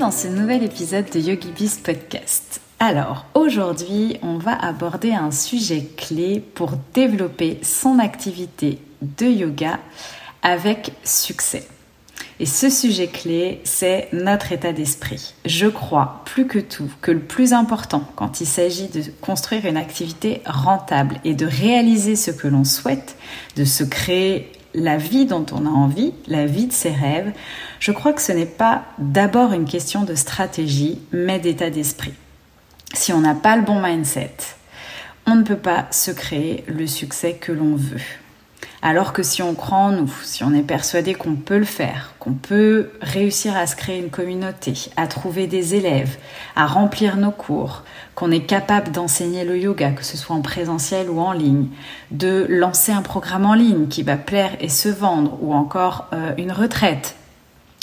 Dans ce nouvel épisode de YogiBiz Podcast. Alors, aujourd'hui, on va aborder un sujet clé pour développer son activité de yoga avec succès. Et ce sujet clé, c'est notre état d'esprit. Je crois plus que tout que le plus important quand il s'agit de construire une activité rentable et de réaliser ce que l'on souhaite, de se créer la vie dont on a envie, la vie de ses rêves, je crois que ce n'est pas d'abord une question de stratégie, mais d'état d'esprit. Si on n'a pas le bon mindset, on ne peut pas se créer le succès que l'on veut. Alors que si on croit en nous, si on est persuadé qu'on peut le faire, qu'on peut réussir à se créer une communauté, à trouver des élèves, à remplir nos cours, qu'on est capable d'enseigner le yoga, que ce soit en présentiel ou en ligne, de lancer un programme en ligne qui va plaire et se vendre, ou encore euh, une retraite,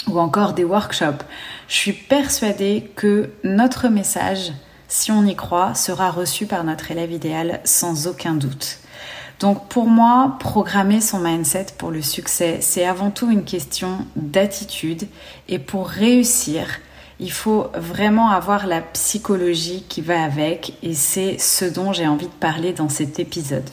ou encore des workshops, je suis persuadée que notre message, si on y croit, sera reçu par notre élève idéal sans aucun doute. Donc pour moi, programmer son mindset pour le succès, c'est avant tout une question d'attitude. Et pour réussir, il faut vraiment avoir la psychologie qui va avec. Et c'est ce dont j'ai envie de parler dans cet épisode.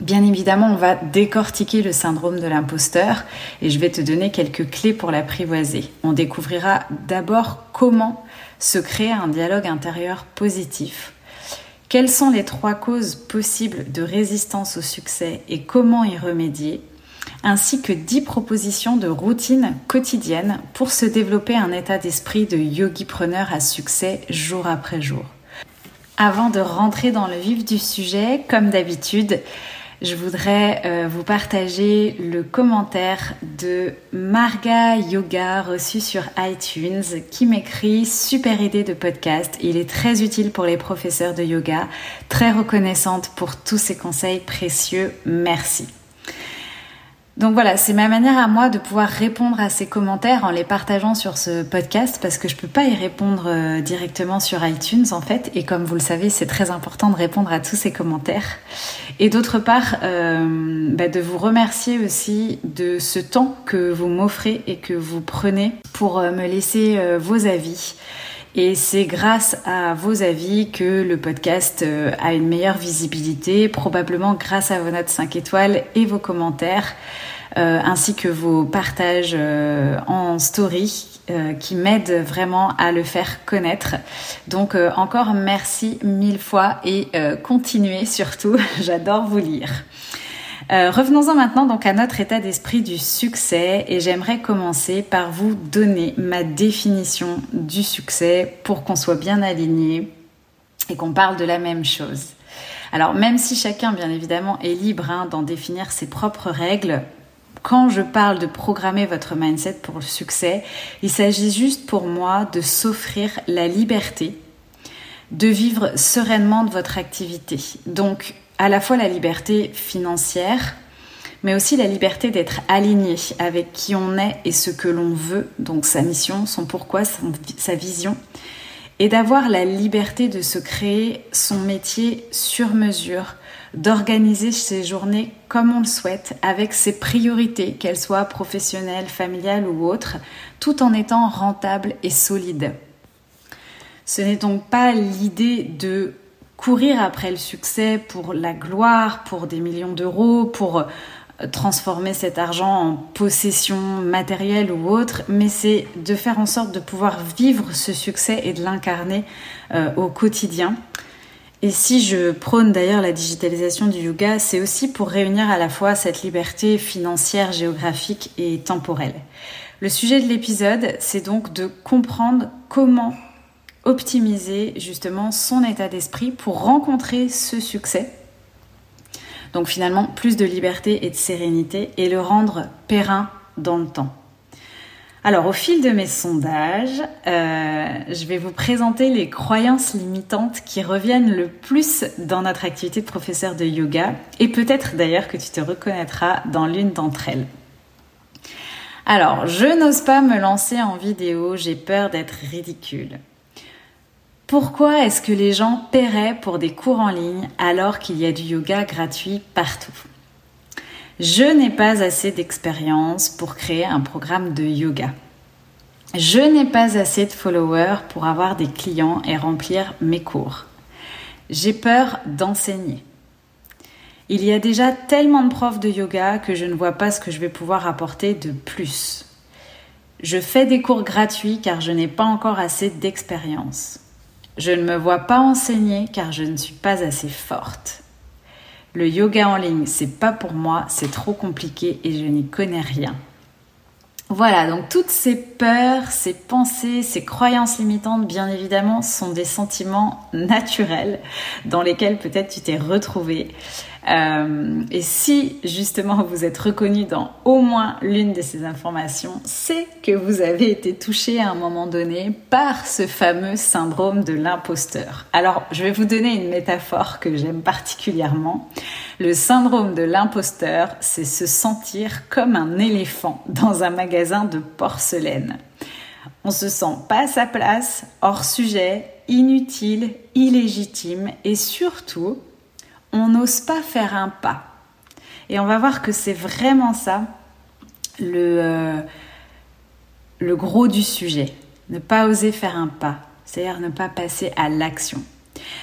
Bien évidemment, on va décortiquer le syndrome de l'imposteur et je vais te donner quelques clés pour l'apprivoiser. On découvrira d'abord comment se créer un dialogue intérieur positif quelles sont les trois causes possibles de résistance au succès et comment y remédier ainsi que 10 propositions de routine quotidienne pour se développer un état d'esprit de yogi-preneur à succès jour après jour? Avant de rentrer dans le vif du sujet, comme d'habitude, je voudrais euh, vous partager le commentaire de Marga Yoga reçu sur iTunes qui m'écrit super idée de podcast. Il est très utile pour les professeurs de yoga. Très reconnaissante pour tous ces conseils précieux. Merci. Donc voilà, c'est ma manière à moi de pouvoir répondre à ces commentaires en les partageant sur ce podcast parce que je peux pas y répondre euh, directement sur iTunes en fait. Et comme vous le savez, c'est très important de répondre à tous ces commentaires. Et d'autre part, euh, bah, de vous remercier aussi de ce temps que vous m'offrez et que vous prenez pour euh, me laisser vos avis. Et c'est grâce à vos avis que le podcast a une meilleure visibilité, probablement grâce à vos notes 5 étoiles et vos commentaires. Euh, ainsi que vos partages euh, en story euh, qui m'aident vraiment à le faire connaître. Donc encore merci mille fois et continuez surtout, j'adore vous lire. Revenons-en maintenant donc à notre état d'esprit du succès et j'aimerais commencer par vous donner ma définition du succès pour qu'on soit bien aligné et qu'on parle de la même chose. Alors même si chacun bien évidemment est libre hein, d'en définir ses propres règles, quand je parle de programmer votre mindset pour le succès, il s'agit juste pour moi de s'offrir la liberté de vivre sereinement de votre activité. Donc, à la fois la liberté financière, mais aussi la liberté d'être aligné avec qui on est et ce que l'on veut, donc sa mission, son pourquoi, sa vision, et d'avoir la liberté de se créer son métier sur mesure d'organiser ses journées comme on le souhaite, avec ses priorités, qu'elles soient professionnelles, familiales ou autres, tout en étant rentable et solide. Ce n'est donc pas l'idée de courir après le succès pour la gloire, pour des millions d'euros, pour euh, transformer cet argent en possession matérielle ou autre, mais c'est de faire en sorte de pouvoir vivre ce succès et de l'incarner euh, au quotidien et si je prône d'ailleurs la digitalisation du yoga, c'est aussi pour réunir à la fois cette liberté financière, géographique et temporelle. Le sujet de l'épisode, c'est donc de comprendre comment optimiser justement son état d'esprit pour rencontrer ce succès Donc finalement, plus de liberté et de sérénité et le rendre périn dans le temps. Alors, au fil de mes sondages, euh, je vais vous présenter les croyances limitantes qui reviennent le plus dans notre activité de professeur de yoga et peut-être d'ailleurs que tu te reconnaîtras dans l'une d'entre elles. Alors, je n'ose pas me lancer en vidéo, j'ai peur d'être ridicule. Pourquoi est-ce que les gens paieraient pour des cours en ligne alors qu'il y a du yoga gratuit partout? Je n'ai pas assez d'expérience pour créer un programme de yoga. Je n'ai pas assez de followers pour avoir des clients et remplir mes cours. J'ai peur d'enseigner. Il y a déjà tellement de profs de yoga que je ne vois pas ce que je vais pouvoir apporter de plus. Je fais des cours gratuits car je n'ai pas encore assez d'expérience. Je ne me vois pas enseigner car je ne suis pas assez forte. Le yoga en ligne, c'est pas pour moi, c'est trop compliqué et je n'y connais rien. Voilà, donc toutes ces peurs, ces pensées, ces croyances limitantes, bien évidemment, sont des sentiments naturels dans lesquels peut-être tu t'es retrouvé. Euh, et si justement vous êtes reconnu dans au moins l'une de ces informations, c'est que vous avez été touché à un moment donné par ce fameux syndrome de l'imposteur. Alors je vais vous donner une métaphore que j'aime particulièrement. Le syndrome de l'imposteur, c'est se sentir comme un éléphant dans un magasin de porcelaine. On se sent pas à sa place, hors sujet, inutile, illégitime et surtout on n'ose pas faire un pas. Et on va voir que c'est vraiment ça le, euh, le gros du sujet. Ne pas oser faire un pas, c'est-à-dire ne pas passer à l'action.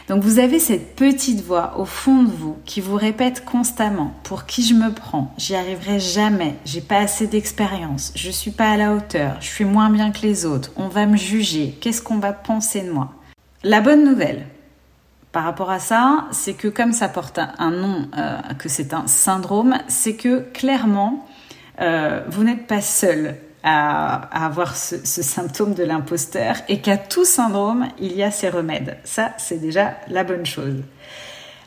Donc vous avez cette petite voix au fond de vous qui vous répète constamment pour qui je me prends, j'y arriverai jamais, j'ai pas assez d'expérience, je suis pas à la hauteur, je suis moins bien que les autres, on va me juger, qu'est-ce qu'on va penser de moi? La bonne nouvelle, par rapport à ça, c'est que comme ça porte un nom, euh, que c'est un syndrome, c'est que clairement, euh, vous n'êtes pas seul à, avoir ce, ce, symptôme de l'imposteur et qu'à tout syndrome, il y a ses remèdes. Ça, c'est déjà la bonne chose.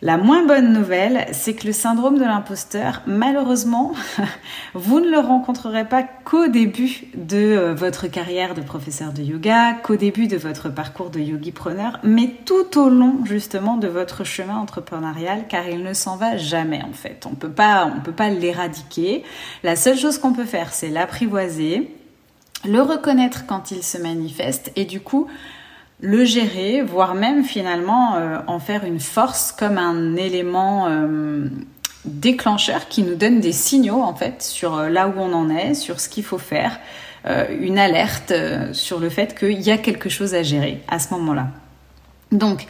La moins bonne nouvelle, c'est que le syndrome de l'imposteur, malheureusement, vous ne le rencontrerez pas qu'au début de euh, votre carrière de professeur de yoga, qu'au début de votre parcours de yogi-preneur, mais tout au long justement de votre chemin entrepreneurial, car il ne s'en va jamais en fait. On on peut pas l'éradiquer. La seule chose qu'on peut faire, c'est l'apprivoiser, le reconnaître quand il se manifeste et du coup le gérer, voire même finalement euh, en faire une force comme un élément euh, déclencheur qui nous donne des signaux en fait sur euh, là où on en est, sur ce qu'il faut faire, une alerte sur le fait qu'il y a quelque chose à gérer à ce moment-là. Donc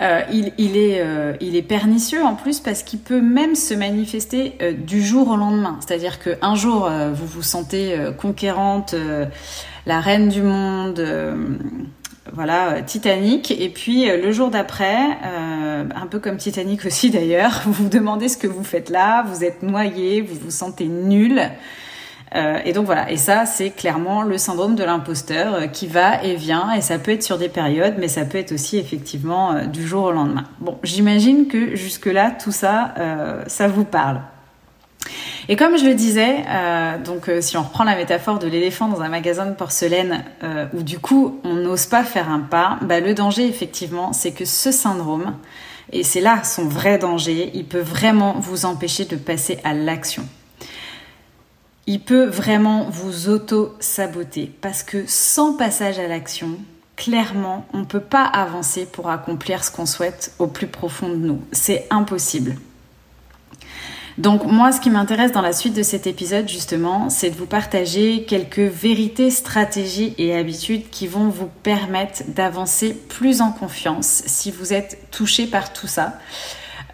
il, est, il, est, pernicieux en plus parce qu'il peut même se manifester du jour au lendemain. C'est-à-dire qu'un jour, vous vous sentez conquérante, la reine du monde voilà, euh, Titanic. Et puis euh, le jour d'après, euh, un peu comme Titanic aussi d'ailleurs, vous vous demandez ce que vous faites là, vous êtes noyé, vous vous sentez nul. et donc voilà, et ça c'est clairement le syndrome de l'imposteur qui va et vient, et ça peut être sur des périodes, mais ça peut être aussi effectivement du jour au lendemain. Bon, j'imagine que jusque-là, tout ça, ça vous parle. Et comme je le disais, euh, donc euh, si on reprend la métaphore de l'éléphant dans un magasin de porcelaine euh, où du coup on n'ose pas faire un pas, bah, le danger effectivement c'est que ce syndrome, et c'est là son vrai danger, il peut vraiment vous empêcher de passer à l'action. Il peut vraiment vous auto-saboter parce que sans passage à l'action, clairement, on ne peut pas avancer pour accomplir ce qu'on souhaite au plus profond de nous. C'est impossible. Donc moi, ce qui m'intéresse dans la suite de cet épisode, justement, c'est de vous partager quelques vérités, stratégies et habitudes qui vont vous permettre d'avancer plus en confiance si vous êtes touché par tout ça.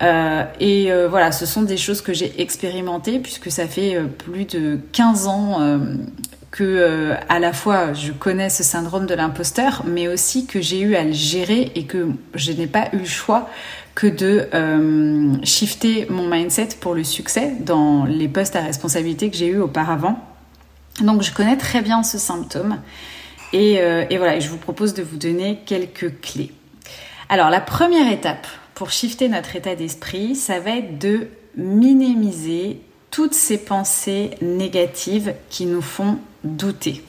Euh, et euh, voilà, ce sont des choses que j'ai expérimentées puisque ça fait euh, plus de 15 ans que à la fois je connais ce syndrome de l'imposteur, mais aussi que j'ai eu à le gérer et que je n'ai pas eu le choix que de euh, shifter mon mindset pour le succès dans les postes à responsabilité que j'ai eu auparavant. Donc je connais très bien ce symptôme et, euh, et voilà, je vous propose de vous donner quelques clés. Alors la première étape pour shifter notre état d'esprit, ça va être de minimiser toutes ces pensées négatives qui nous font douter.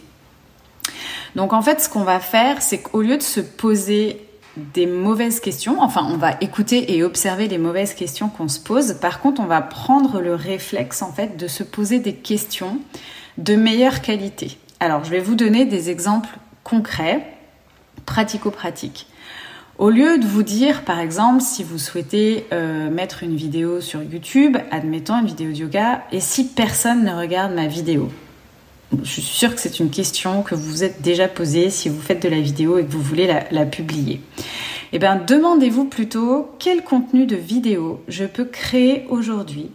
Donc en fait, ce qu'on va faire, c'est qu'au lieu de se poser des mauvaises questions, enfin on va écouter et observer les mauvaises questions qu'on se pose, par contre on va prendre le réflexe en fait de se poser des questions de meilleure qualité. Alors je vais vous donner des exemples concrets, pratico-pratiques. Au lieu de vous dire, par exemple, si vous souhaitez euh, mettre une vidéo sur YouTube, admettons une vidéo de yoga, et si personne ne regarde ma vidéo? Je suis sûre que c'est une question que vous vous êtes déjà posée si vous faites de la vidéo et que vous voulez la, publier. Eh bien, demandez-vous plutôt quel contenu de vidéo je peux créer aujourd'hui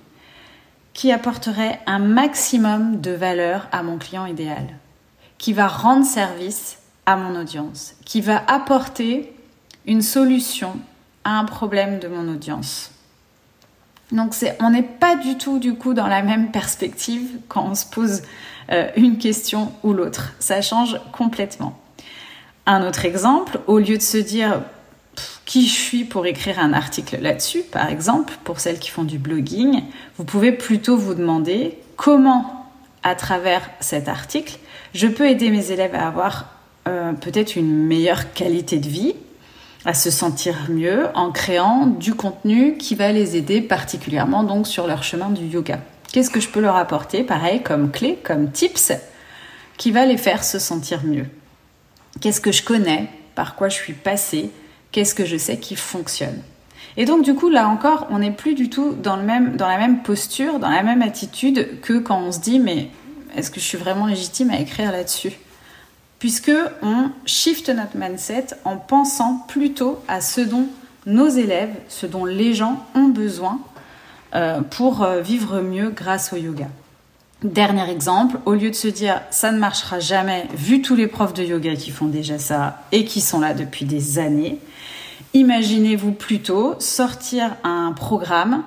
qui apporterait un maximum de valeur à mon client idéal, qui va rendre service à mon audience, qui va apporter une solution à un problème de mon audience. Donc on n'est pas du tout du coup dans la même perspective quand on se pose euh, une question ou l'autre. Ça change complètement. Un autre exemple, au lieu de se dire qui je suis pour écrire un article là-dessus, par exemple, pour celles qui font du blogging, vous pouvez plutôt vous demander comment, à travers cet article, je peux aider mes élèves à avoir euh, peut-être une meilleure qualité de vie, à se sentir mieux en créant du contenu qui va les aider particulièrement donc sur leur chemin du yoga. Qu'est-ce que je peux leur apporter, pareil, comme clé, comme tips, qui va les faire se sentir mieux? Qu'est-ce que je connais? Par quoi je suis passée? Qu'est-ce que je sais qui fonctionne? Et donc du coup, là encore, on n'est plus du tout dans, dans la même posture, dans la même attitude que quand on se dit mais est-ce que je suis vraiment légitime à écrire là-dessus? Puisque on shift notre mindset en pensant plutôt à ce dont nos élèves, ce dont les gens ont besoin pour euh, vivre mieux grâce au yoga. Dernier exemple, au lieu de se dire ça ne marchera jamais, vu tous les profs de yoga qui font déjà ça et qui sont là depuis des années, imaginez-vous plutôt sortir un programme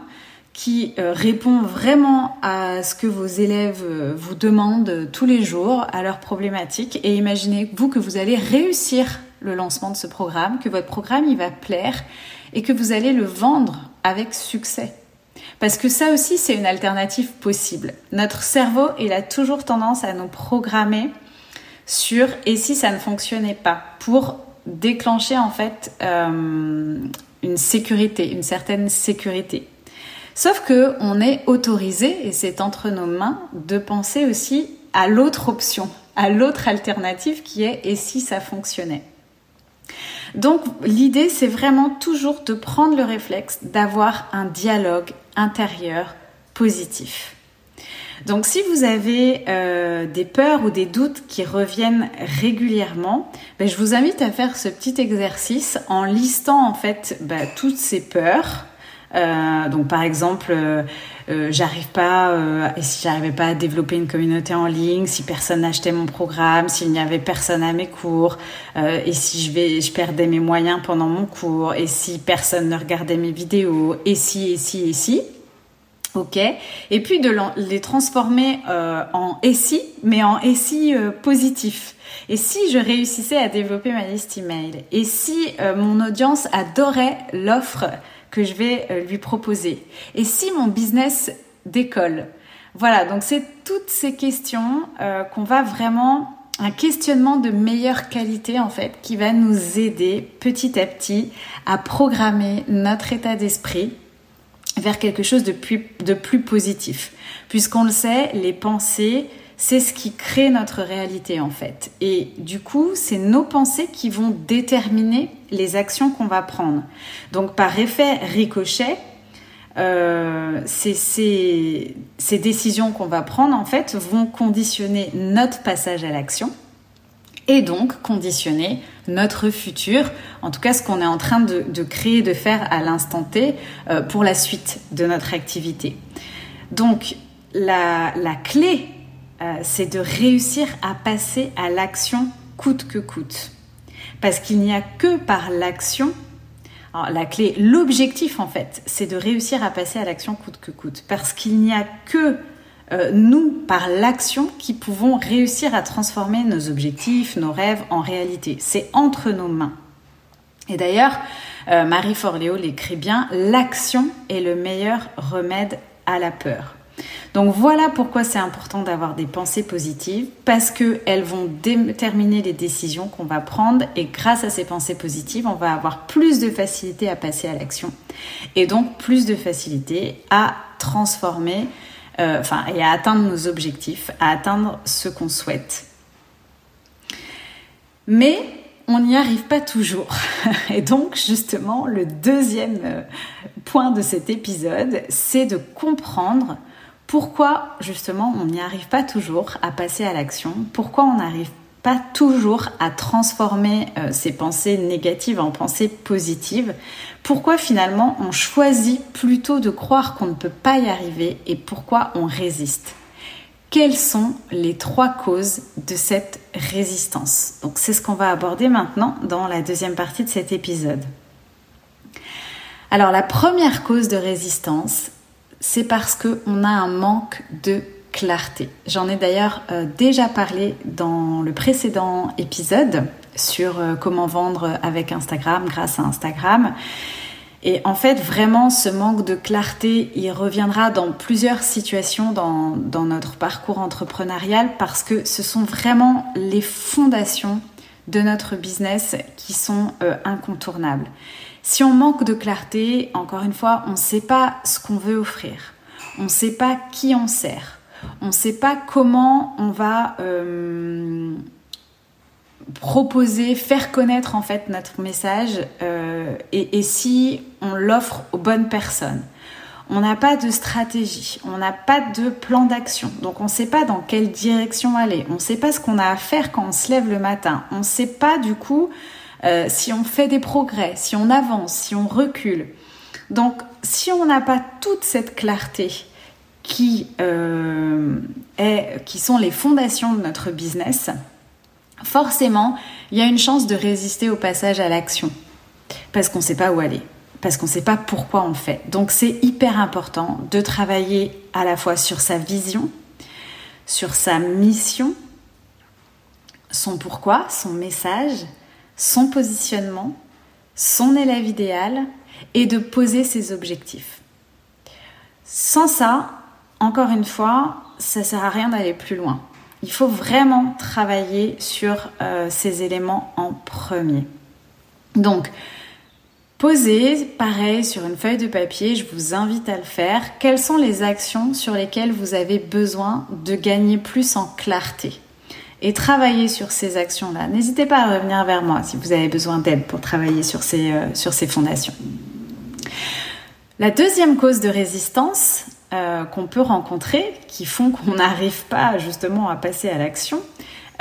qui euh, répond vraiment à ce que vos élèves euh, vous demandent tous les jours, à leurs problématiques. Et imaginez-vous que vous allez réussir le lancement de ce programme, que votre programme il va plaire et que vous allez le vendre avec succès. Parce que ça aussi, c'est une alternative possible. Notre cerveau, il a toujours tendance à nous programmer sur et si ça ne fonctionnait pas pour déclencher en fait euh, une sécurité, une certaine sécurité. Sauf que on est autorisé, et c'est entre nos mains, de penser aussi à l'autre option, à l'autre alternative qui est et si ça fonctionnait. Donc l'idée, c'est vraiment toujours de prendre le réflexe d'avoir un dialogue intérieur positif. Donc si vous avez euh, des peurs ou des doutes qui reviennent régulièrement, ben, je vous invite à faire ce petit exercice en listant en fait ben, toutes ces peurs, euh, donc par exemple, euh, euh, j'arrive pas, si j'arrivais pas à développer une communauté en ligne, si personne n'achetait mon programme, s'il n'y avait personne à mes cours, et si je vais, je perdais mes moyens pendant mon cours, et si personne ne regardait mes vidéos, et si, et si, et si. Ok. Et puis de les transformer en et si, mais en si positif. Et si je réussissais à développer ma liste email? Et si mon audience adorait l'offre que je vais euh, lui proposer Et si mon business décolle? Voilà, donc c'est toutes ces questions euh, qu'on va vraiment un questionnement de meilleure qualité en fait qui va nous aider petit à petit à programmer notre état d'esprit vers quelque chose de plus, de plus positif. Puisqu'on le sait, les pensées c'est ce qui crée notre réalité en fait. Et du coup, c'est nos pensées qui vont déterminer les actions qu'on va prendre. Donc par effet ricochet, euh, ces, décisions qu'on va prendre en fait vont conditionner notre passage à l'action et donc conditionner notre futur, en tout cas ce qu'on est en train de, créer, de faire à l'instant T euh, pour la suite de notre activité. Donc la, la clé euh, c'est de réussir à passer à l'action coûte que coûte. Parce qu'il n'y a que par l'action, la clé, l'objectif en fait, c'est de réussir à passer à l'action coûte que coûte. Parce qu'il n'y a que euh, nous, par l'action, qui pouvons réussir à transformer nos objectifs, nos rêves en réalité. C'est entre nos mains. Et d'ailleurs, euh, Marie Forleo l'écrit bien, l'action est le meilleur remède à la peur. Donc voilà pourquoi c'est important d'avoir des pensées positives, parce qu'elles vont déterminer les décisions qu'on va prendre et grâce à ces pensées positives, on va avoir plus de facilité à passer à l'action et donc plus de facilité à transformer, euh, enfin, et à atteindre nos objectifs, à atteindre ce qu'on souhaite. Mais on n'y arrive pas toujours. Et donc, justement, le deuxième euh, point de cet épisode, c'est de comprendre pourquoi justement on n'y arrive pas toujours à passer à l'action, pourquoi on n'arrive pas toujours à transformer euh, ces pensées négatives en pensées positives, pourquoi finalement on choisit plutôt de croire qu'on ne peut pas y arriver et pourquoi on résiste? Quelles sont les trois causes de cette résistance? Donc c'est ce qu'on va aborder maintenant dans la deuxième partie de cet épisode. Alors la première cause de résistance, c'est parce qu'on a un manque de clarté. J'en ai d'ailleurs euh, déjà parlé dans le précédent épisode sur euh, comment vendre avec Instagram grâce à Instagram. Et en fait, vraiment, ce manque de clarté, il reviendra dans plusieurs situations dans, notre parcours entrepreneurial parce que ce sont vraiment les fondations de notre business qui sont euh, incontournables. Si on manque de clarté, encore une fois, on ne sait pas ce qu'on veut offrir. On ne sait pas qui on sert. On ne sait pas comment on va euh, proposer, faire connaître en fait notre message euh, et, si on l'offre aux bonnes personnes. On n'a pas de stratégie, on n'a pas de plan d'action, donc on ne sait pas dans quelle direction aller, on ne sait pas ce qu'on a à faire quand on se lève le matin, on ne sait pas du coup euh, si on fait des progrès, si on avance, si on recule. Donc, si on n'a pas toute cette clarté qui, euh, est, qui sont les fondations de notre business, forcément, il y a une chance de résister au passage à l'action. Parce qu'on ne sait pas où aller, parce qu'on ne sait pas pourquoi on fait. Donc, c'est hyper important de travailler à la fois sur sa vision, sur sa mission, son pourquoi, son message, son positionnement, son élève idéal et de poser ses objectifs. Sans ça, encore une fois, ça sert à rien d'aller plus loin. Il faut vraiment travailler sur euh, ces éléments en premier. Donc, posez, pareil, sur une feuille de papier, je vous invite à le faire. Quelles sont les actions sur lesquelles vous avez besoin de gagner plus en clarté? Et travailler sur ces actions-là. N'hésitez pas à revenir vers moi si vous avez besoin d'aide pour travailler sur ces, euh, fondations. La deuxième cause de résistance euh, qu'on peut rencontrer, qui font qu'on n'arrive pas justement à passer à l'action,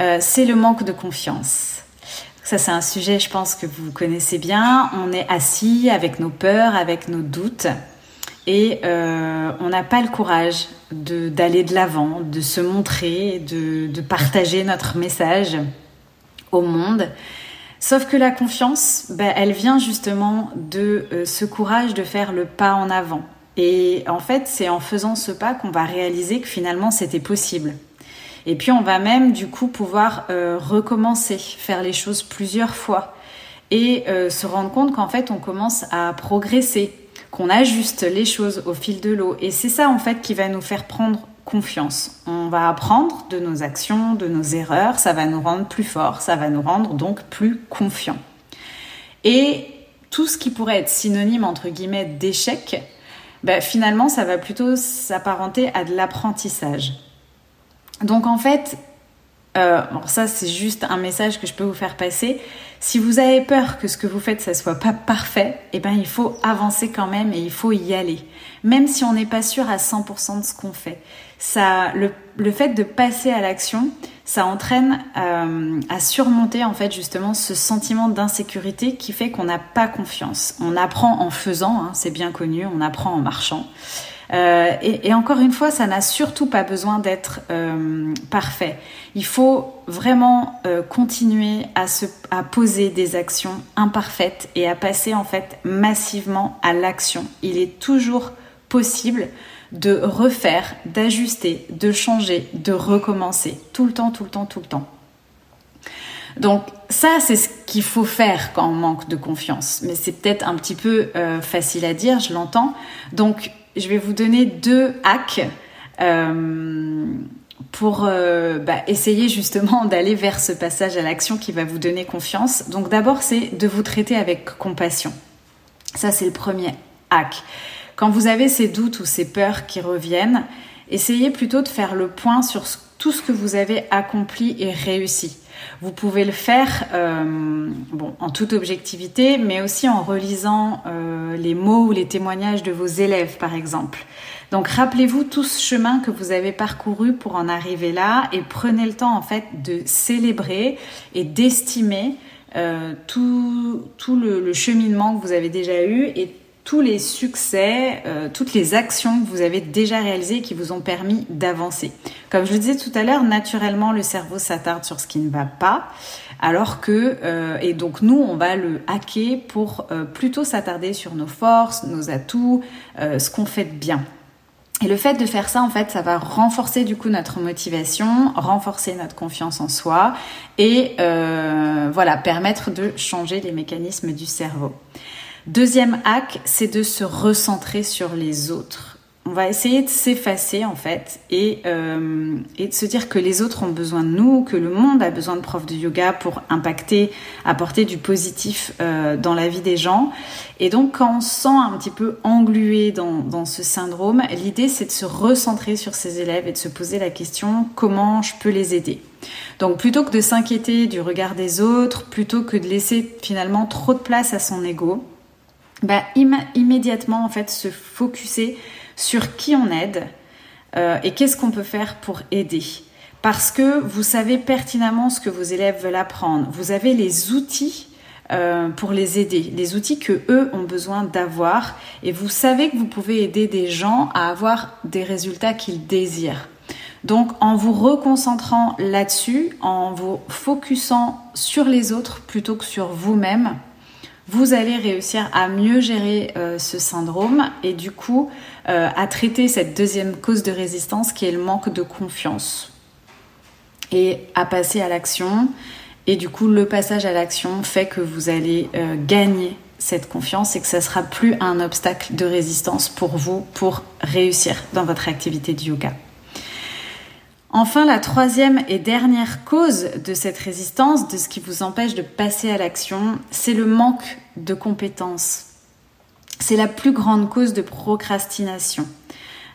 euh, c'est le manque de confiance. Ça, c'est un sujet, je pense, que vous connaissez bien. On est assis avec nos peurs, avec nos doutes et euh, on n'a pas le courage d'aller de l'avant, de, se montrer, de, partager notre message au monde. Sauf que la confiance, ben, elle vient justement de euh, ce courage de faire le pas en avant. Et en fait, c'est en faisant ce pas qu'on va réaliser que finalement c'était possible. Et puis on va même du coup pouvoir euh, recommencer, faire les choses plusieurs fois et se rendre compte qu'en fait on commence à progresser, qu'on ajuste les choses au fil de l'eau. Et c'est ça en fait qui va nous faire prendre confiance. On va apprendre de nos actions, de nos erreurs, ça va nous rendre plus forts, ça va nous rendre donc plus confiants. Et tout ce qui pourrait être synonyme entre guillemets d'échec, ben, finalement ça va plutôt s'apparenter à de l'apprentissage. Donc en fait, euh, ça c'est juste un message que je peux vous faire passer. Si vous avez peur que ce que vous faites, ça soit pas parfait, eh ben il faut avancer quand même et il faut y aller. Même si on n'est pas sûr à 100% de ce qu'on fait. Ça, le, fait de passer à l'action, ça entraîne euh, à surmonter en fait justement ce sentiment d'insécurité qui fait qu'on n'a pas confiance. On apprend en faisant, hein, c'est bien connu, on apprend en marchant. Euh, et, encore une fois, ça n'a surtout pas besoin d'être euh, parfait. Il faut vraiment euh, continuer à, se, à poser des actions imparfaites et à passer en fait massivement à l'action. Il est toujours possible de refaire, d'ajuster, de changer, de recommencer, tout le temps, tout le temps, tout le temps. Donc ça, c'est ce qu'il faut faire quand on manque de confiance. Mais c'est peut-être un petit peu facile à dire, je l'entends. Donc je vais vous donner deux hacks euh, pour euh, bah, essayer justement d'aller vers ce passage à l'action qui va vous donner confiance. Donc d'abord, c'est de vous traiter avec compassion. Ça, c'est le premier hack. Quand vous avez ces doutes ou ces peurs qui reviennent, essayez plutôt de faire le point sur tout ce que vous avez accompli et réussi. Vous pouvez le faire euh, en toute objectivité, mais aussi en relisant euh, les mots ou les témoignages de vos élèves, par exemple. Donc rappelez-vous tout ce chemin que vous avez parcouru pour en arriver là et prenez le temps en fait de célébrer et d'estimer euh, tout, le, cheminement que vous avez déjà eu et tous les succès, euh, toutes les actions que vous avez déjà réalisées qui vous ont permis d'avancer. Comme je le disais tout à l'heure, naturellement, le cerveau s'attarde sur ce qui ne va pas, alors que, euh, et donc nous, on va le hacker pour euh, plutôt s'attarder sur nos forces, nos atouts, ce qu'on fait de bien. Et le fait de faire ça, en fait, ça va renforcer du coup notre motivation, renforcer notre confiance en soi et voilà, permettre de changer les mécanismes du cerveau. Deuxième hack, c'est de se recentrer sur les autres. On va essayer de s'effacer en fait et, euh, et, de se dire que les autres ont besoin de nous, que le monde a besoin de profs de yoga pour impacter, apporter du positif euh, dans la vie des gens. Et donc quand on se sent un petit peu englué dans, dans ce syndrome, l'idée c'est de se recentrer sur ses élèves et de se poser la question comment je peux les aider? Donc plutôt que de s'inquiéter du regard des autres, plutôt que de laisser finalement trop de place à son ego, bah, immédiatement en fait se focuser sur qui on aide euh, et qu'est-ce qu'on peut faire pour aider. Parce que vous savez pertinemment ce que vos élèves veulent apprendre. Vous avez les outils euh, pour les aider, les outils que eux ont besoin d'avoir, et vous savez que vous pouvez aider des gens à avoir des résultats qu'ils désirent. Donc en vous reconcentrant là-dessus, en vous focusant sur les autres plutôt que sur vous-même, vous allez réussir à mieux gérer euh, ce syndrome et du coup euh, à traiter cette deuxième cause de résistance qui est le manque de confiance et à passer à l'action. Et du coup, le passage à l'action fait que vous allez euh, gagner cette confiance et que ça sera plus un obstacle de résistance pour vous pour réussir dans votre activité de yoga. Enfin, la troisième et dernière cause de cette résistance, de ce qui vous empêche de passer à l'action, c'est le manque de compétences. C'est la plus grande cause de procrastination.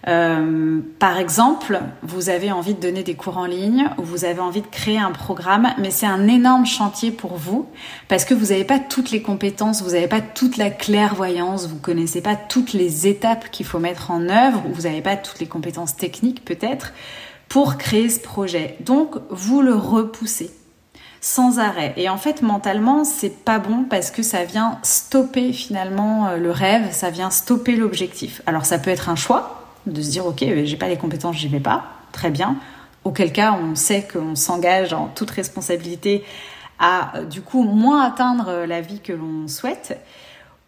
Euh, par exemple, vous avez envie de donner des cours en ligne ou vous avez envie de créer un programme, mais c'est un énorme chantier pour vous parce que vous n'avez pas toutes les compétences, vous n'avez pas toute la clairvoyance, vous connaissez pas toutes les étapes qu'il faut mettre en œuvre, ou vous n'avez pas toutes les compétences techniques peut-être pour créer ce projet. Donc, vous le repoussez sans arrêt. Et en fait, mentalement, c'est pas bon parce que ça vient stopper finalement euh, le rêve, ça vient stopper l'objectif. Alors, ça peut être un choix de se dire, ok, euh, j'ai pas les compétences, j'y vais pas. Très bien. Auquel cas, on sait qu'on s'engage en toute responsabilité à, euh, du coup, moins atteindre la vie que l'on souhaite.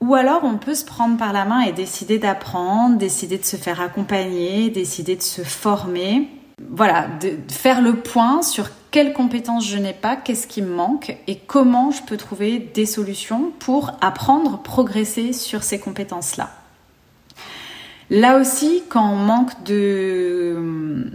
Ou alors on peut se prendre par la main et décider d'apprendre, décider de se faire accompagner, décider de se former voilà, de faire le point sur quelles compétences je n'ai pas, qu'est-ce qui me manque et comment je peux trouver des solutions pour apprendre, progresser sur ces compétences-là. Là aussi, quand on manque de,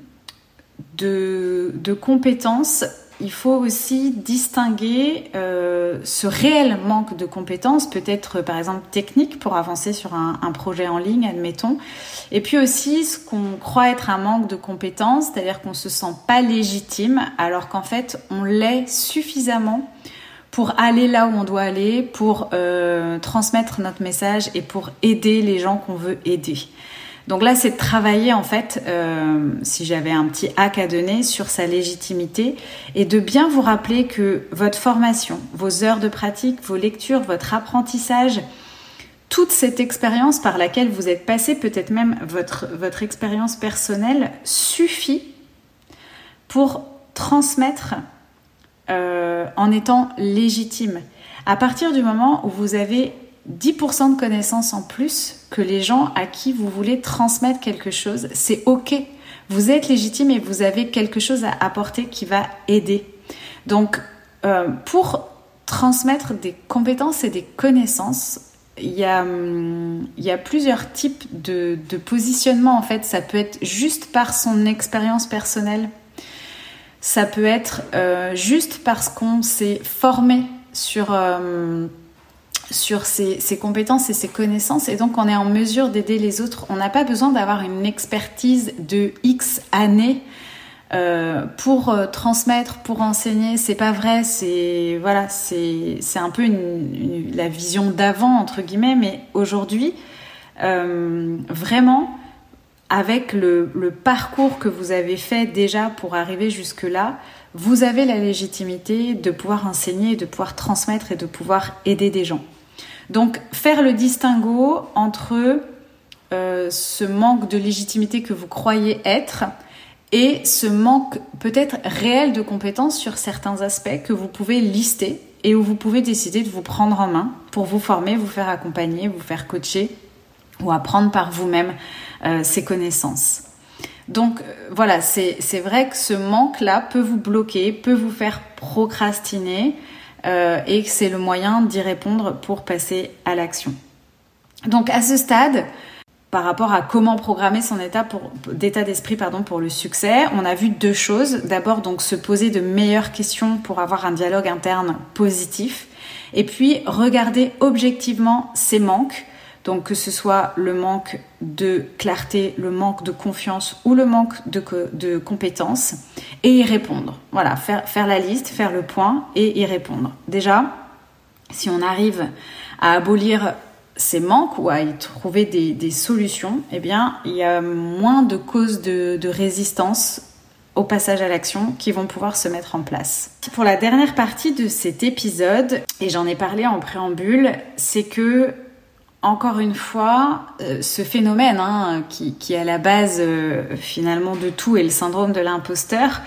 de, de compétences, il faut aussi distinguer euh, ce réel manque de compétences, peut-être par exemple technique pour avancer sur un, un, projet en ligne, admettons, et puis aussi ce qu'on croit être un manque de compétences, c'est-à-dire qu'on se sent pas légitime, alors qu'en fait on l'est suffisamment pour aller là où on doit aller, pour euh, transmettre notre message et pour aider les gens qu'on veut aider. Donc là, c'est de travailler en fait, euh, si j'avais un petit hack à donner, sur sa légitimité et de bien vous rappeler que votre formation, vos heures de pratique, vos lectures, votre apprentissage, toute cette expérience par laquelle vous êtes passé, peut-être même votre, expérience personnelle, suffit pour transmettre euh, en étant légitime. À partir du moment où vous avez 10% de connaissances en plus que les gens à qui vous voulez transmettre quelque chose, c'est ok. Vous êtes légitime et vous avez quelque chose à apporter qui va aider. Donc, euh, pour transmettre des compétences et des connaissances, il y, a, hum, plusieurs types de, positionnement en fait. Ça peut être juste par son expérience personnelle. Ça peut être euh, juste parce qu'on s'est formé sur, euh, sur ses, compétences et ses connaissances et donc on est en mesure d'aider les autres. On n'a pas besoin d'avoir une expertise de X années euh, pour euh, transmettre, pour enseigner, c'est pas vrai. C'est un peu la vision d'avant entre guillemets, mais aujourd'hui, euh, vraiment, avec le, parcours que vous avez fait déjà pour arriver jusque là, vous avez la légitimité de pouvoir enseigner, de pouvoir transmettre et de pouvoir aider des gens. Donc faire le distinguo entre euh, ce manque de légitimité que vous croyez être et ce manque peut-être réel de compétences sur certains aspects que vous pouvez lister et où vous pouvez décider de vous prendre en main pour vous former, vous faire accompagner, vous faire coacher ou apprendre par vous-même euh, ces connaissances. Donc euh, voilà, c'est vrai que ce manque-là peut vous bloquer, peut vous faire procrastiner euh, et que c'est le moyen d'y répondre pour passer à l'action. Donc à ce stade, par rapport à comment programmer son état d'esprit pour le succès, on a vu deux choses. D'abord donc se poser de meilleures questions pour avoir un dialogue interne positif et puis regarder objectivement ses manques. Donc que ce soit le manque de clarté, le manque de confiance ou le manque de, de compétences et y répondre. Voilà, faire, faire la liste, faire le point et y répondre. Déjà, si on arrive à abolir ces manques ou à y trouver des, solutions, eh bien, il y a moins de causes de, résistance au passage à l'action qui vont pouvoir se mettre en place. Pour la dernière partie de cet épisode, et j'en ai parlé en préambule, c'est que encore une fois, euh, ce phénomène hein, qui, est à la base euh, finalement de tout et le syndrome de l'imposteur,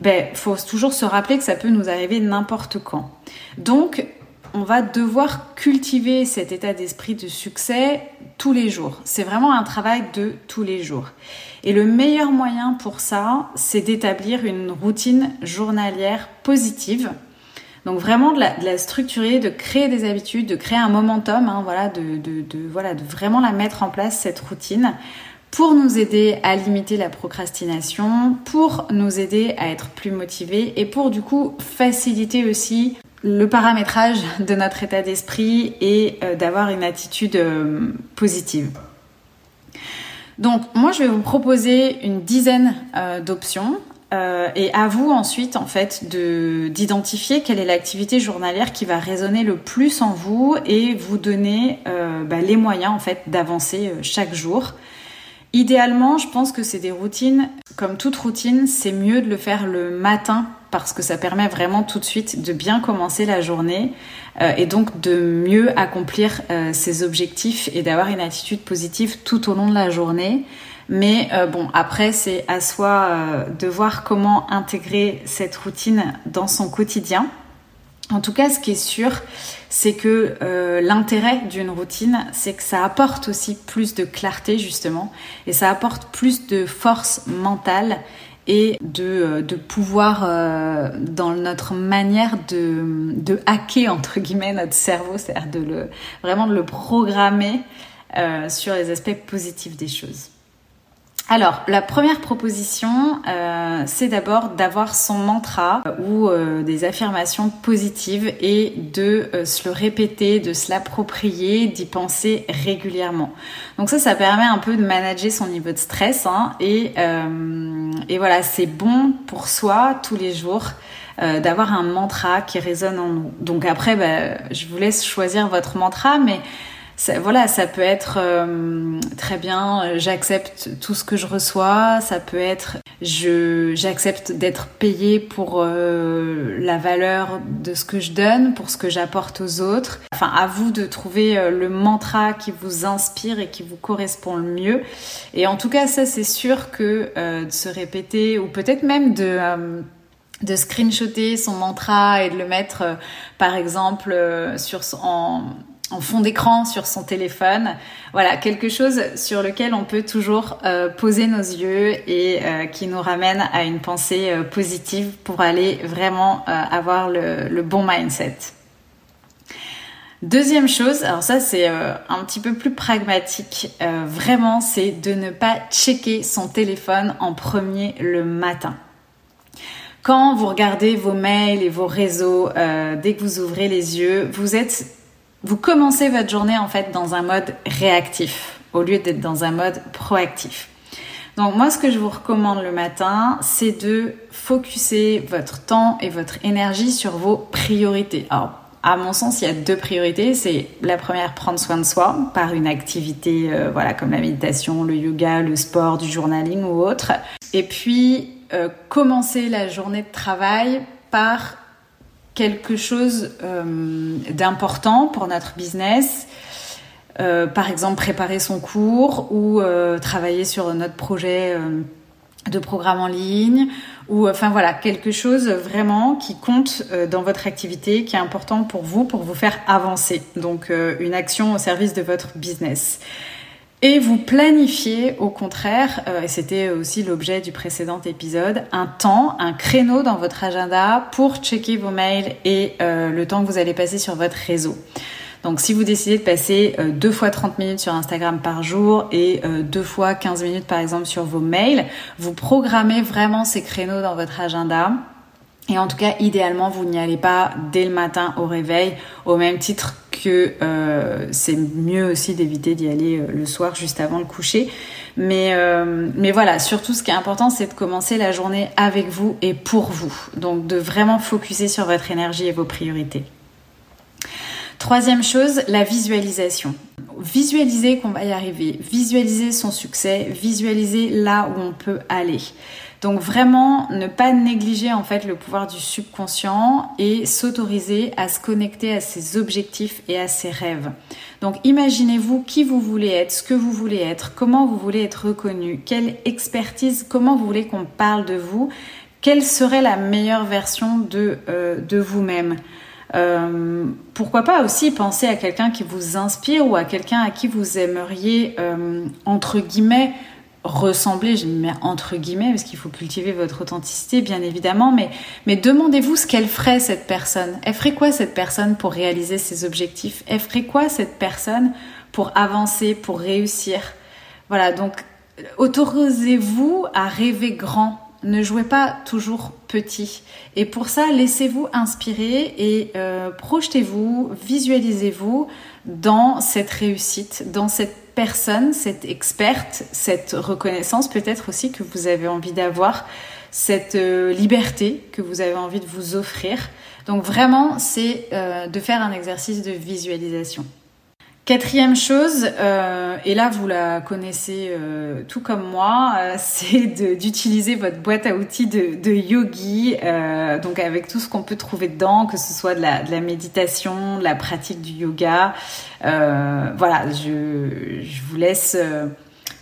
ben faut toujours se rappeler que ça peut nous arriver n'importe quand. Donc on va devoir cultiver cet état d'esprit de succès tous les jours. C'est vraiment un travail de tous les jours. Et le meilleur moyen pour ça, c'est d'établir une routine journalière positive. Donc vraiment de la, structurer, de créer des habitudes, de créer un momentum, hein, voilà, de, voilà, de vraiment la mettre en place, cette routine, pour nous aider à limiter la procrastination, pour nous aider à être plus motivés et pour du coup faciliter aussi le paramétrage de notre état d'esprit et euh, d'avoir une attitude euh, positive. Donc moi je vais vous proposer une dizaine euh, d'options et à vous ensuite en fait de d'identifier quelle est l'activité journalière qui va résonner le plus en vous et vous donner bah, les moyens en fait d'avancer chaque jour. Idéalement, je pense que c'est des routines, comme toute routine, c'est mieux de le faire le matin parce que ça permet vraiment tout de suite de bien commencer la journée euh, et donc de mieux accomplir euh, ses objectifs et d'avoir une attitude positive tout au long de la journée. Mais euh, bon, après, c'est à soi de voir comment intégrer cette routine dans son quotidien. En tout cas, ce qui est sûr, c'est que l'intérêt d'une routine, c'est que ça apporte aussi plus de clarté justement, et ça apporte plus de force mentale et de, euh, pouvoir, euh, dans notre manière de, hacker, entre guillemets, notre cerveau, c'est-à-dire de le, vraiment de le programmer euh, sur les aspects positifs des choses. Alors, la première proposition, euh, c'est d'abord d'avoir son mantra ou euh, des affirmations positives et de euh, se le répéter, de se l'approprier, d'y penser régulièrement. Donc ça, ça permet un peu de manager son niveau de stress hein, et, et voilà, c'est bon pour soi tous les jours. d'avoir un mantra qui résonne en nous. Donc après, bah, je vous laisse choisir votre mantra, mais voilà, ça peut être euh, très bien, euh, j'accepte tout ce que je reçois, ça peut être je j'accepte d'être payé pour euh, la valeur de ce que je donne, pour ce que j'apporte aux autres. Enfin, à vous de trouver le mantra qui vous inspire et qui vous correspond le mieux. Et en tout cas, ça c'est sûr que de se répéter ou peut-être même de de screenshotter son mantra et de le mettre par exemple sur en en fond d'écran sur son téléphone. Voilà, quelque chose sur lequel on peut toujours euh, poser nos yeux et euh, qui nous ramène à une pensée euh, positive pour aller vraiment avoir le, bon mindset. Deuxième chose, alors ça c'est un petit peu plus pragmatique, vraiment c'est de ne pas checker son téléphone en premier le matin. Quand vous regardez vos mails et vos réseaux, dès que vous ouvrez les yeux, vous êtes, vous commencez votre journée en fait dans un mode réactif au lieu d'être dans un mode proactif. Donc moi, ce que je vous recommande le matin, c'est de focuser votre temps et votre énergie sur vos priorités. Alors, à mon sens, il y a deux priorités. C'est la première, prendre soin de soi par une activité, euh, voilà, comme la méditation, le yoga, le sport, du journaling ou autre. Et puis, euh, commencer la journée de travail par quelque chose euh, d'important pour notre business. par exemple, préparer son cours ou travailler sur notre projet de programme en ligne ou enfin voilà quelque chose vraiment qui compte euh, dans votre activité qui est important pour vous pour vous faire avancer donc euh, une action au service de votre business et vous planifiez au contraire euh, et c'était aussi l'objet du précédent épisode un temps un créneau dans votre agenda pour checker vos mails et le temps que vous allez passer sur votre réseau donc si vous décidez de passer euh, deux fois 30 minutes sur Instagram par jour et euh, deux fois 15 minutes par exemple sur vos mails, vous programmez vraiment ces créneaux dans votre agenda. Et en tout cas, idéalement, vous n'y allez pas dès le matin au réveil, au même titre que euh, c'est mieux aussi d'éviter d'y aller le soir juste avant le coucher. Mais, mais voilà, surtout ce qui est important, c'est de commencer la journée avec vous et pour vous. Donc de vraiment focuser sur votre énergie et vos priorités. Troisième chose, la visualisation. Visualiser qu'on va y arriver, visualiser son succès, visualiser là où on peut aller. Donc vraiment ne pas négliger en fait le pouvoir du subconscient et s'autoriser à se connecter à ses objectifs et à ses rêves. Donc imaginez-vous qui vous voulez être, ce que vous voulez être, comment vous voulez être reconnu, quelle expertise, comment vous voulez qu'on parle de vous, quelle serait la meilleure version de, euh, de vous-même. Euh, pourquoi pas aussi penser à quelqu'un qui vous inspire ou à quelqu'un à qui vous aimeriez, euh, entre guillemets, ressembler, je mets entre guillemets, parce qu'il faut cultiver votre authenticité, bien évidemment, mais, mais demandez-vous ce qu'elle ferait, cette personne. Elle ferait quoi, cette personne, pour réaliser ses objectifs? Elle ferait quoi, cette personne, pour avancer, pour réussir? Voilà, donc autorisez-vous à rêver grand ne jouez pas toujours petit. Et pour ça, laissez-vous inspirer et euh, projetez-vous, visualisez-vous dans cette réussite, dans cette personne, cette experte, cette reconnaissance peut-être aussi que vous avez envie d'avoir, cette euh, liberté que vous avez envie de vous offrir. Donc vraiment, c'est euh, de faire un exercice de visualisation. Quatrième chose, euh, et là vous la connaissez euh, tout comme moi, euh, c'est d'utiliser votre boîte à outils de, yogi, donc avec tout ce qu'on peut trouver dedans, que ce soit de la, méditation, de la pratique du yoga. voilà, je, vous laisse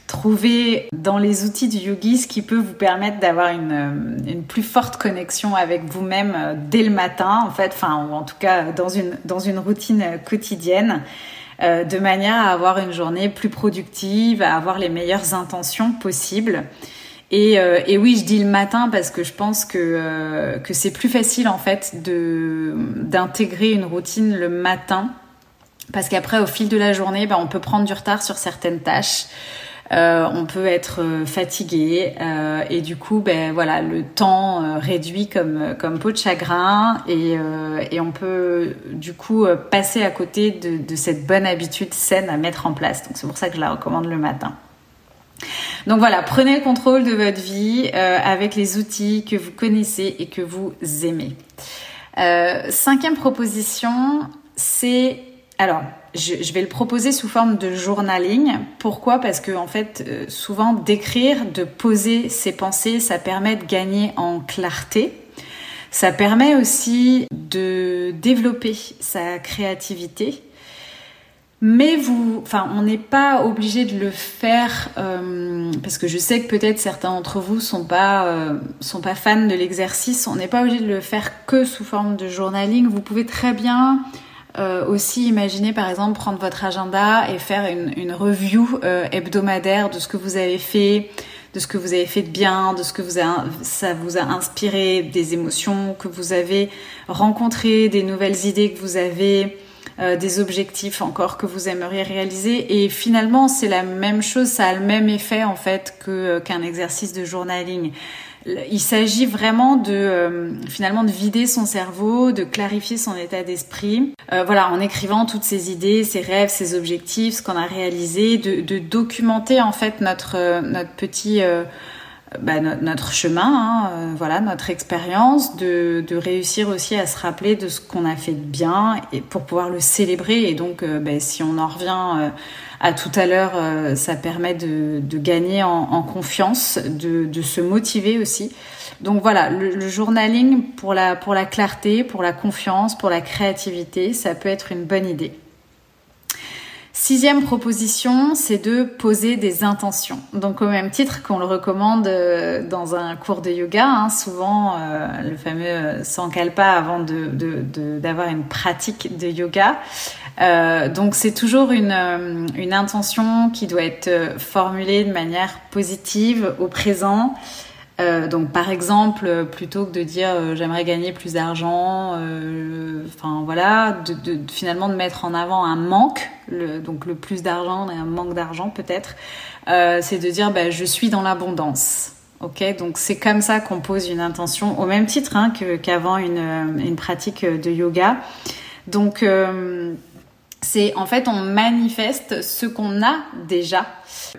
trouver dans les outils du yogi ce qui peut vous permettre d'avoir une, plus forte connexion avec vous-même dès le matin, en fait, enfin, ou en tout cas dans une routine quotidienne. Euh, de manière à avoir une journée plus productive, à avoir les meilleures intentions possibles. Et, euh, et, oui, je dis le matin parce que je pense que, euh, que c'est plus facile en fait de d'intégrer une routine le matin parce qu'après au fil de la journée, ben, on peut prendre du retard sur certaines tâches. Euh, on peut être euh, fatigué euh, et du coup, ben voilà, le temps réduit comme comme peau de chagrin et, et on peut du coup passer à côté de, de, cette bonne habitude saine à mettre en place. Donc c'est pour ça que je la recommande le matin. Donc voilà, prenez le contrôle de votre vie avec les outils que vous connaissez et que vous aimez. cinquième proposition, c'est alors je, vais le proposer sous forme de journaling. Pourquoi? Parce que en fait, euh, souvent d'écrire, de poser ses pensées, ça permet de gagner en clarté. Ça permet aussi de développer sa créativité. Mais vous, on n'est pas obligé de le faire euh, parce que je sais que peut-être certains d'entre vous sont pas euh, sont pas fans de l'exercice. On n'est pas obligé de le faire que sous forme de journaling. Vous pouvez très bien euh, aussi imaginer par exemple prendre votre agenda et faire une, review euh, hebdomadaire de ce que vous avez fait, de ce que vous avez fait de bien, de ce que ça vous a inspiré, des émotions que vous avez rencontrées, des nouvelles idées que vous avez, des objectifs encore que vous aimeriez réaliser. Et finalement, c'est la même chose, ça a le même effet en fait que qu'un exercice de journaling. Il s'agit vraiment de euh, finalement de vider son cerveau, de clarifier son état d'esprit. Euh, voilà, en écrivant toutes ses idées, ses rêves, ses objectifs, ce qu'on a réalisé, de, documenter en fait notre euh, notre petit bah, notre, chemin, hein, voilà, notre expérience, de, réussir aussi à se rappeler de ce qu'on a fait de bien et pour pouvoir le célébrer. Et donc, bah, si on en revient à tout à l'heure, ça permet de, gagner en, confiance, de, se motiver aussi. Donc voilà, le, journaling pour la, clarté, pour la confiance, pour la créativité, ça peut être une bonne idée. Sixième proposition, c'est de poser des intentions. Donc au même titre qu'on le recommande euh, dans un cours de yoga, hein, souvent euh, le fameux euh, sankalpa avant d'avoir une pratique de yoga. Donc c'est toujours une, une intention qui doit être formulée de manière positive au présent. Euh, donc par exemple, plutôt que de dire euh, j'aimerais gagner plus d'argent, euh, enfin voilà, de, finalement de mettre en avant un manque, donc le plus d'argent et un manque d'argent peut-être, c'est de dire bah, je suis dans l'abondance. Ok, donc c'est comme ça qu'on pose une intention, au même titre hein, qu'avant une, pratique de yoga. Donc c'est en fait on manifeste ce qu'on a déjà.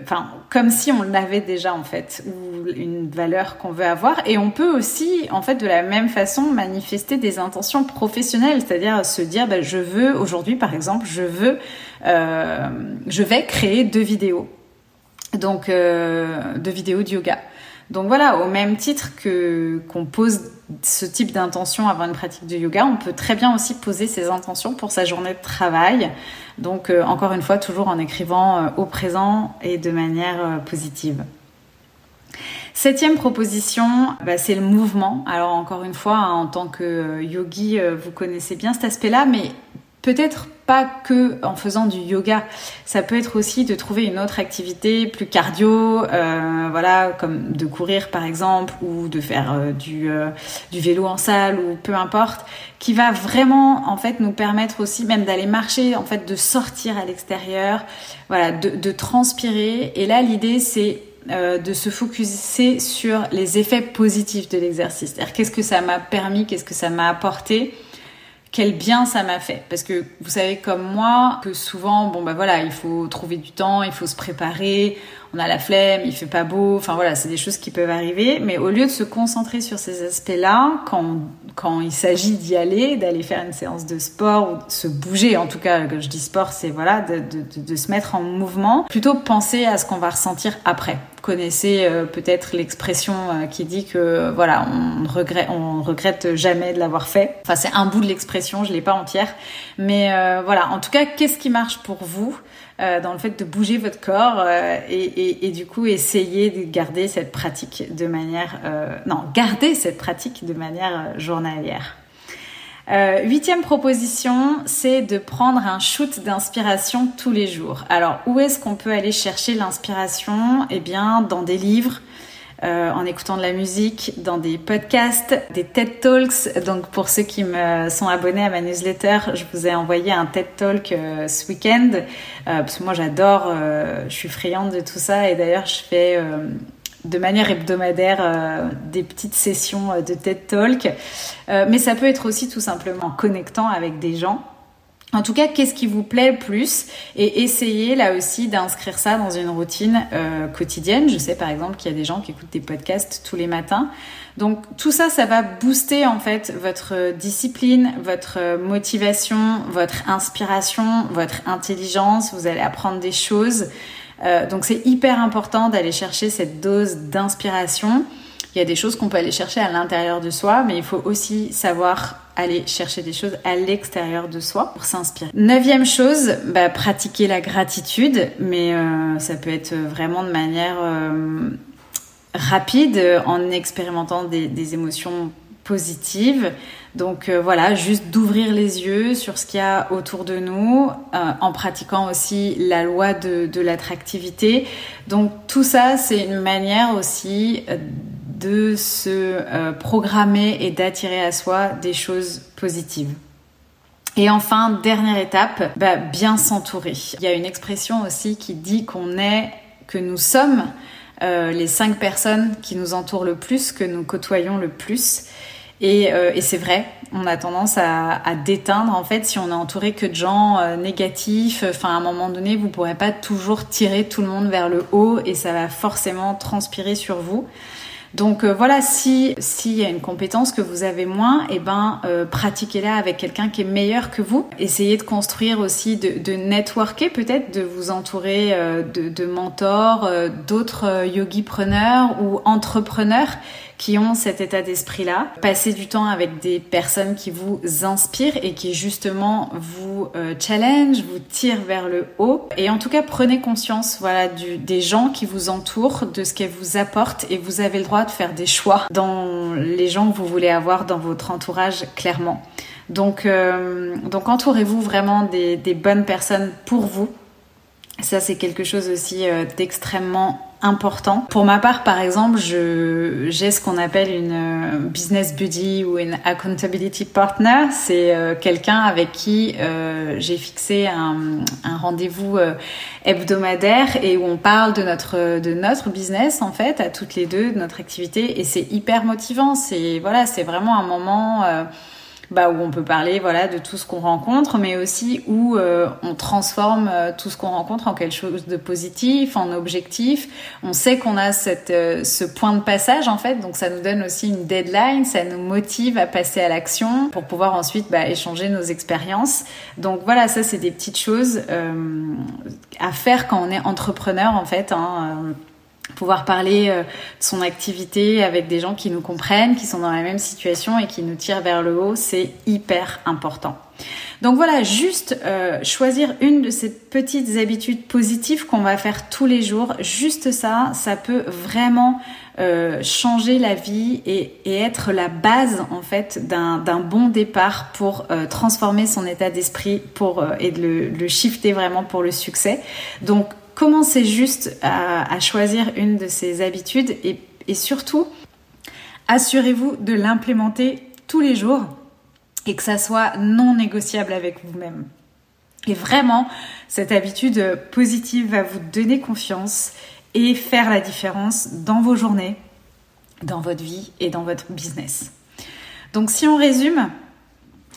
Enfin comme si on l'avait déjà en fait ou une valeur qu'on veut avoir. Et on peut aussi en fait de la même façon manifester des intentions professionnelles. C'est-à-dire se dire bah, je veux aujourd'hui par exemple je veux euh, je vais créer deux vidéos. Donc euh, deux vidéos de yoga donc voilà, au même titre que qu'on pose ce type d'intention avant une pratique de yoga, on peut très bien aussi poser ses intentions pour sa journée de travail. Donc euh, encore une fois, toujours en écrivant euh, au présent et de manière euh, positive. Septième proposition, bah, c'est le mouvement. Alors encore une fois, hein, en tant que yogi, vous connaissez bien cet aspect-là, mais peut-être pas que en faisant du yoga. Ça peut être aussi de trouver une autre activité plus cardio, euh, voilà, comme de courir par exemple, ou de faire euh, du, euh, du vélo en salle, ou peu importe, qui va vraiment en fait nous permettre aussi même d'aller marcher, en fait de sortir à l'extérieur, voilà, de, de transpirer. Et là l'idée c'est de se focuser sur les effets positifs de l'exercice. C'est-à-dire qu'est-ce que ça m'a permis, qu'est-ce que ça m'a apporté quel bien ça m'a fait. Parce que vous savez comme moi que souvent, bon bah voilà, il faut trouver du temps, il faut se préparer, on a la flemme, il fait pas beau, enfin voilà, c'est des choses qui peuvent arriver. Mais au lieu de se concentrer sur ces aspects-là, quand, quand il s'agit d'y aller, d'aller faire une séance de sport ou de se bouger, en tout cas, quand je dis sport, c'est voilà, de, de, de, se mettre en mouvement, plutôt penser à ce qu'on va ressentir après. Connaissez euh, peut-être l'expression euh, qui dit que voilà, on regrette, on regrette jamais de l'avoir fait. Enfin, c'est un bout de l'expression, je l'ai pas entière, mais euh, voilà. En tout cas, qu'est-ce qui marche pour vous euh, dans le fait de bouger votre corps euh, et, et, et, du coup essayer de garder cette pratique de manière euh, non garder cette pratique de manière journalière. huitième proposition, c'est de prendre un shoot d'inspiration tous les jours. Alors, où est-ce qu'on peut aller chercher l'inspiration? Eh bien, dans des livres, euh, en écoutant de la musique, dans des podcasts, des TED Talks. Donc pour ceux qui me sont abonnés à ma newsletter, je vous ai envoyé un TED Talk euh, ce week-end euh, parce que moi j'adore, je suis friande de tout ça et d'ailleurs je fais de manière hebdomadaire des petites sessions de TED Talk. mais ça peut être aussi tout simplement en connectant avec des gens en tout cas, qu'est-ce qui vous plaît le plus Et essayez là aussi d'inscrire ça dans une routine euh, quotidienne. Je sais par exemple qu'il y a des gens qui écoutent des podcasts tous les matins. Donc tout ça, ça va booster en fait votre discipline, votre motivation, votre inspiration, votre intelligence. Vous allez apprendre des choses. Euh, donc c'est hyper important d'aller chercher cette dose d'inspiration. Il y a des choses qu'on peut aller chercher à l'intérieur de soi, mais il faut aussi savoir aller chercher des choses à l'extérieur de soi pour s'inspirer. Neuvième chose, bah, pratiquer la gratitude, mais euh, ça peut être vraiment de manière euh, rapide en expérimentant des, émotions positives. Donc euh, voilà, juste d'ouvrir les yeux sur ce qu'il y a autour de nous, en pratiquant aussi la loi de, de l'attractivité. Donc tout ça, c'est une manière aussi de se euh, programmer et d'attirer à soi des choses positives. Et enfin, dernière étape, bah, bien s'entourer. Il y a une expression aussi qui dit qu'on est, que nous sommes euh, les cinq personnes qui nous entourent le plus, que nous côtoyons le plus. Et, euh, c'est vrai, on a tendance à, déteindre en fait si on est entouré que de gens négatifs. Enfin, à un moment donné, vous pourrez pas toujours tirer tout le monde vers le haut et ça va forcément transpirer sur vous. Donc euh, voilà, si s'il y a une compétence que vous avez moins, eh ben euh, pratiquez-la avec quelqu'un qui est meilleur que vous. Essayez de construire aussi, de, de networker peut-être, de vous entourer euh, de, de, mentors, d'autres yogi preneurs ou entrepreneurs qui ont cet état d'esprit-là. Passez du temps avec des personnes qui vous inspirent et qui justement vous euh, challenge, vous tirent vers le haut. Et en tout cas, prenez conscience, voilà, des gens qui vous entourent, de ce qu'elles vous apportent et vous avez le droit de faire des choix dans les gens que vous voulez avoir dans votre entourage, clairement. Donc, euh, donc entourez-vous vraiment des, des bonnes personnes pour vous. Ça, c'est quelque chose aussi euh, d'extrêmement important. Pour ma part, par exemple, j'ai ce qu'on appelle une euh, business buddy ou une accountability partner. C'est euh, quelqu'un avec qui euh, j'ai fixé un, un rendez-vous hebdomadaire et où on parle de notre de notre business en fait à toutes les deux, de notre activité et c'est hyper motivant. C'est voilà, c'est vraiment un moment bah, où on peut parler voilà de tout ce qu'on rencontre, mais aussi où euh, on transforme euh, tout ce qu'on rencontre en quelque chose de positif, en objectif. On sait qu'on a cette, euh, ce point de passage en fait, donc ça nous donne aussi une deadline, ça nous motive à passer à l'action pour pouvoir ensuite bah, échanger nos expériences. Donc voilà, ça c'est des petites choses à faire quand on est entrepreneur en fait. Hein, pouvoir parler euh, de son activité avec des gens qui nous comprennent, qui sont dans la même situation et qui nous tirent vers le haut, c'est hyper important. Donc voilà, juste euh, choisir une de ces petites habitudes positives qu'on va faire tous les jours, juste ça, ça peut vraiment euh, changer la vie et, être la base en fait d'un bon départ pour transformer son état d'esprit pour et de le, le shifter vraiment pour le succès. Donc commencez juste à, choisir une de ces habitudes et, surtout, assurez-vous de l'implémenter tous les jours et que ça soit non négociable avec vous-même. Et vraiment, cette habitude positive va vous donner confiance et faire la différence dans vos journées, dans votre vie et dans votre business. Donc si on résume,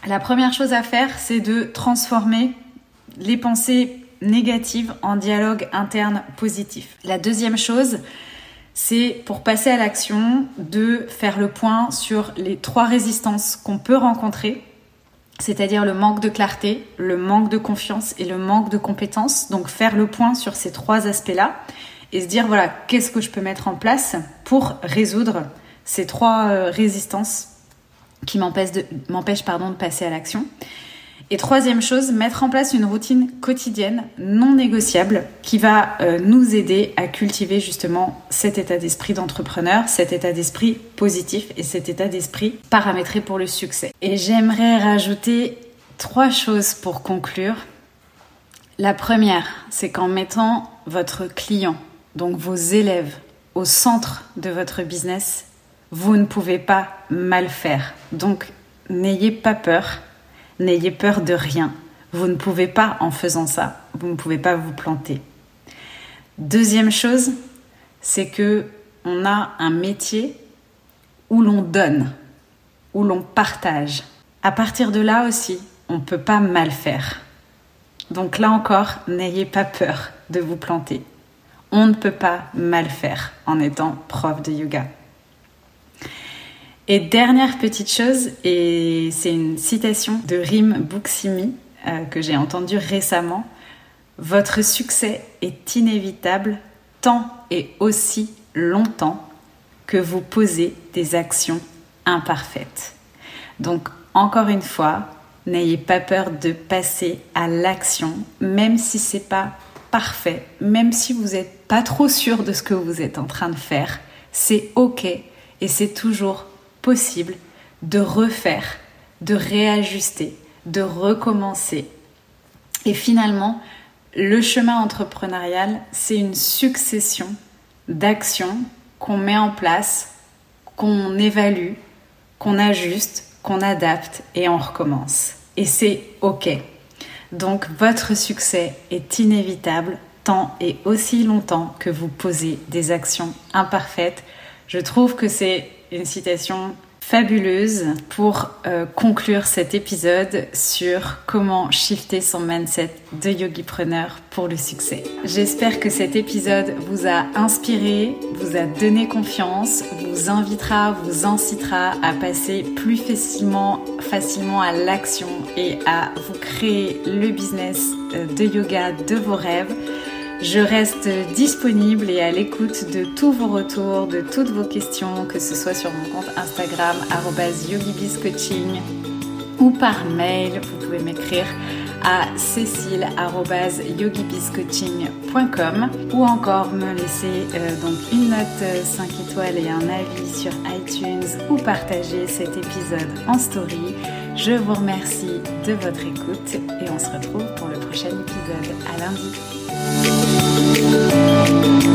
la première chose à faire, c'est de transformer les pensées négative en dialogue interne positif. La deuxième chose, c'est pour passer à l'action de faire le point sur les trois résistances qu'on peut rencontrer, c'est-à-dire le manque de clarté, le manque de confiance et le manque de compétences. Donc faire le point sur ces trois aspects-là et se dire voilà, qu'est-ce que je peux mettre en place pour résoudre ces trois euh, résistances qui m'empêchent de, de passer à l'action. Et troisième chose, mettre en place une routine quotidienne non négociable qui va euh, nous aider à cultiver justement cet état d'esprit d'entrepreneur, cet état d'esprit positif et cet état d'esprit paramétré pour le succès. Et j'aimerais rajouter trois choses pour conclure. La première, c'est qu'en mettant votre client, donc vos élèves, au centre de votre business, vous ne pouvez pas mal faire. Donc n'ayez pas peur N'ayez peur de rien. Vous ne pouvez pas, en faisant ça, vous ne pouvez pas vous planter. Deuxième chose, c'est que on a un métier où l'on donne, où l'on partage. À partir de là aussi, on ne peut pas mal faire. Donc là encore, n'ayez pas peur de vous planter. On ne peut pas mal faire en étant prof de yoga. Et dernière petite chose, et c'est une citation de Rim Buksimi euh, que j'ai entendue récemment. Votre succès est inévitable tant et aussi longtemps que vous posez des actions imparfaites. Donc, encore une fois, n'ayez pas peur de passer à l'action, même si c'est pas parfait, même si vous n'êtes pas trop sûr de ce que vous êtes en train de faire. C'est ok et c'est toujours possible de refaire, de réajuster, de recommencer. Et finalement, le chemin entrepreneurial, c'est une succession d'actions qu'on met en place, qu'on évalue, qu'on ajuste, qu'on adapte et on recommence. Et c'est OK. Donc votre succès est inévitable tant et aussi longtemps que vous posez des actions imparfaites. Je trouve que c'est une citation fabuleuse pour euh, conclure cet épisode sur comment shifter son mindset de yogipreneur pour le succès. J'espère que cet épisode vous a inspiré, vous a donné confiance, vous invitera, vous incitera à passer plus facilement, facilement à l'action et à vous créer le business euh, de yoga de vos rêves. Je reste disponible et à l'écoute de tous vos retours, de toutes vos questions, que ce soit sur mon compte Instagram yogibiscoaching ou par mail. Vous pouvez m'écrire à cécile.yogibiscoaching.com ou encore me laisser euh, donc une note 5 étoiles et un avis sur iTunes ou partager cet épisode en story. Je vous remercie de votre écoute et on se retrouve pour le prochain épisode. À lundi. thank you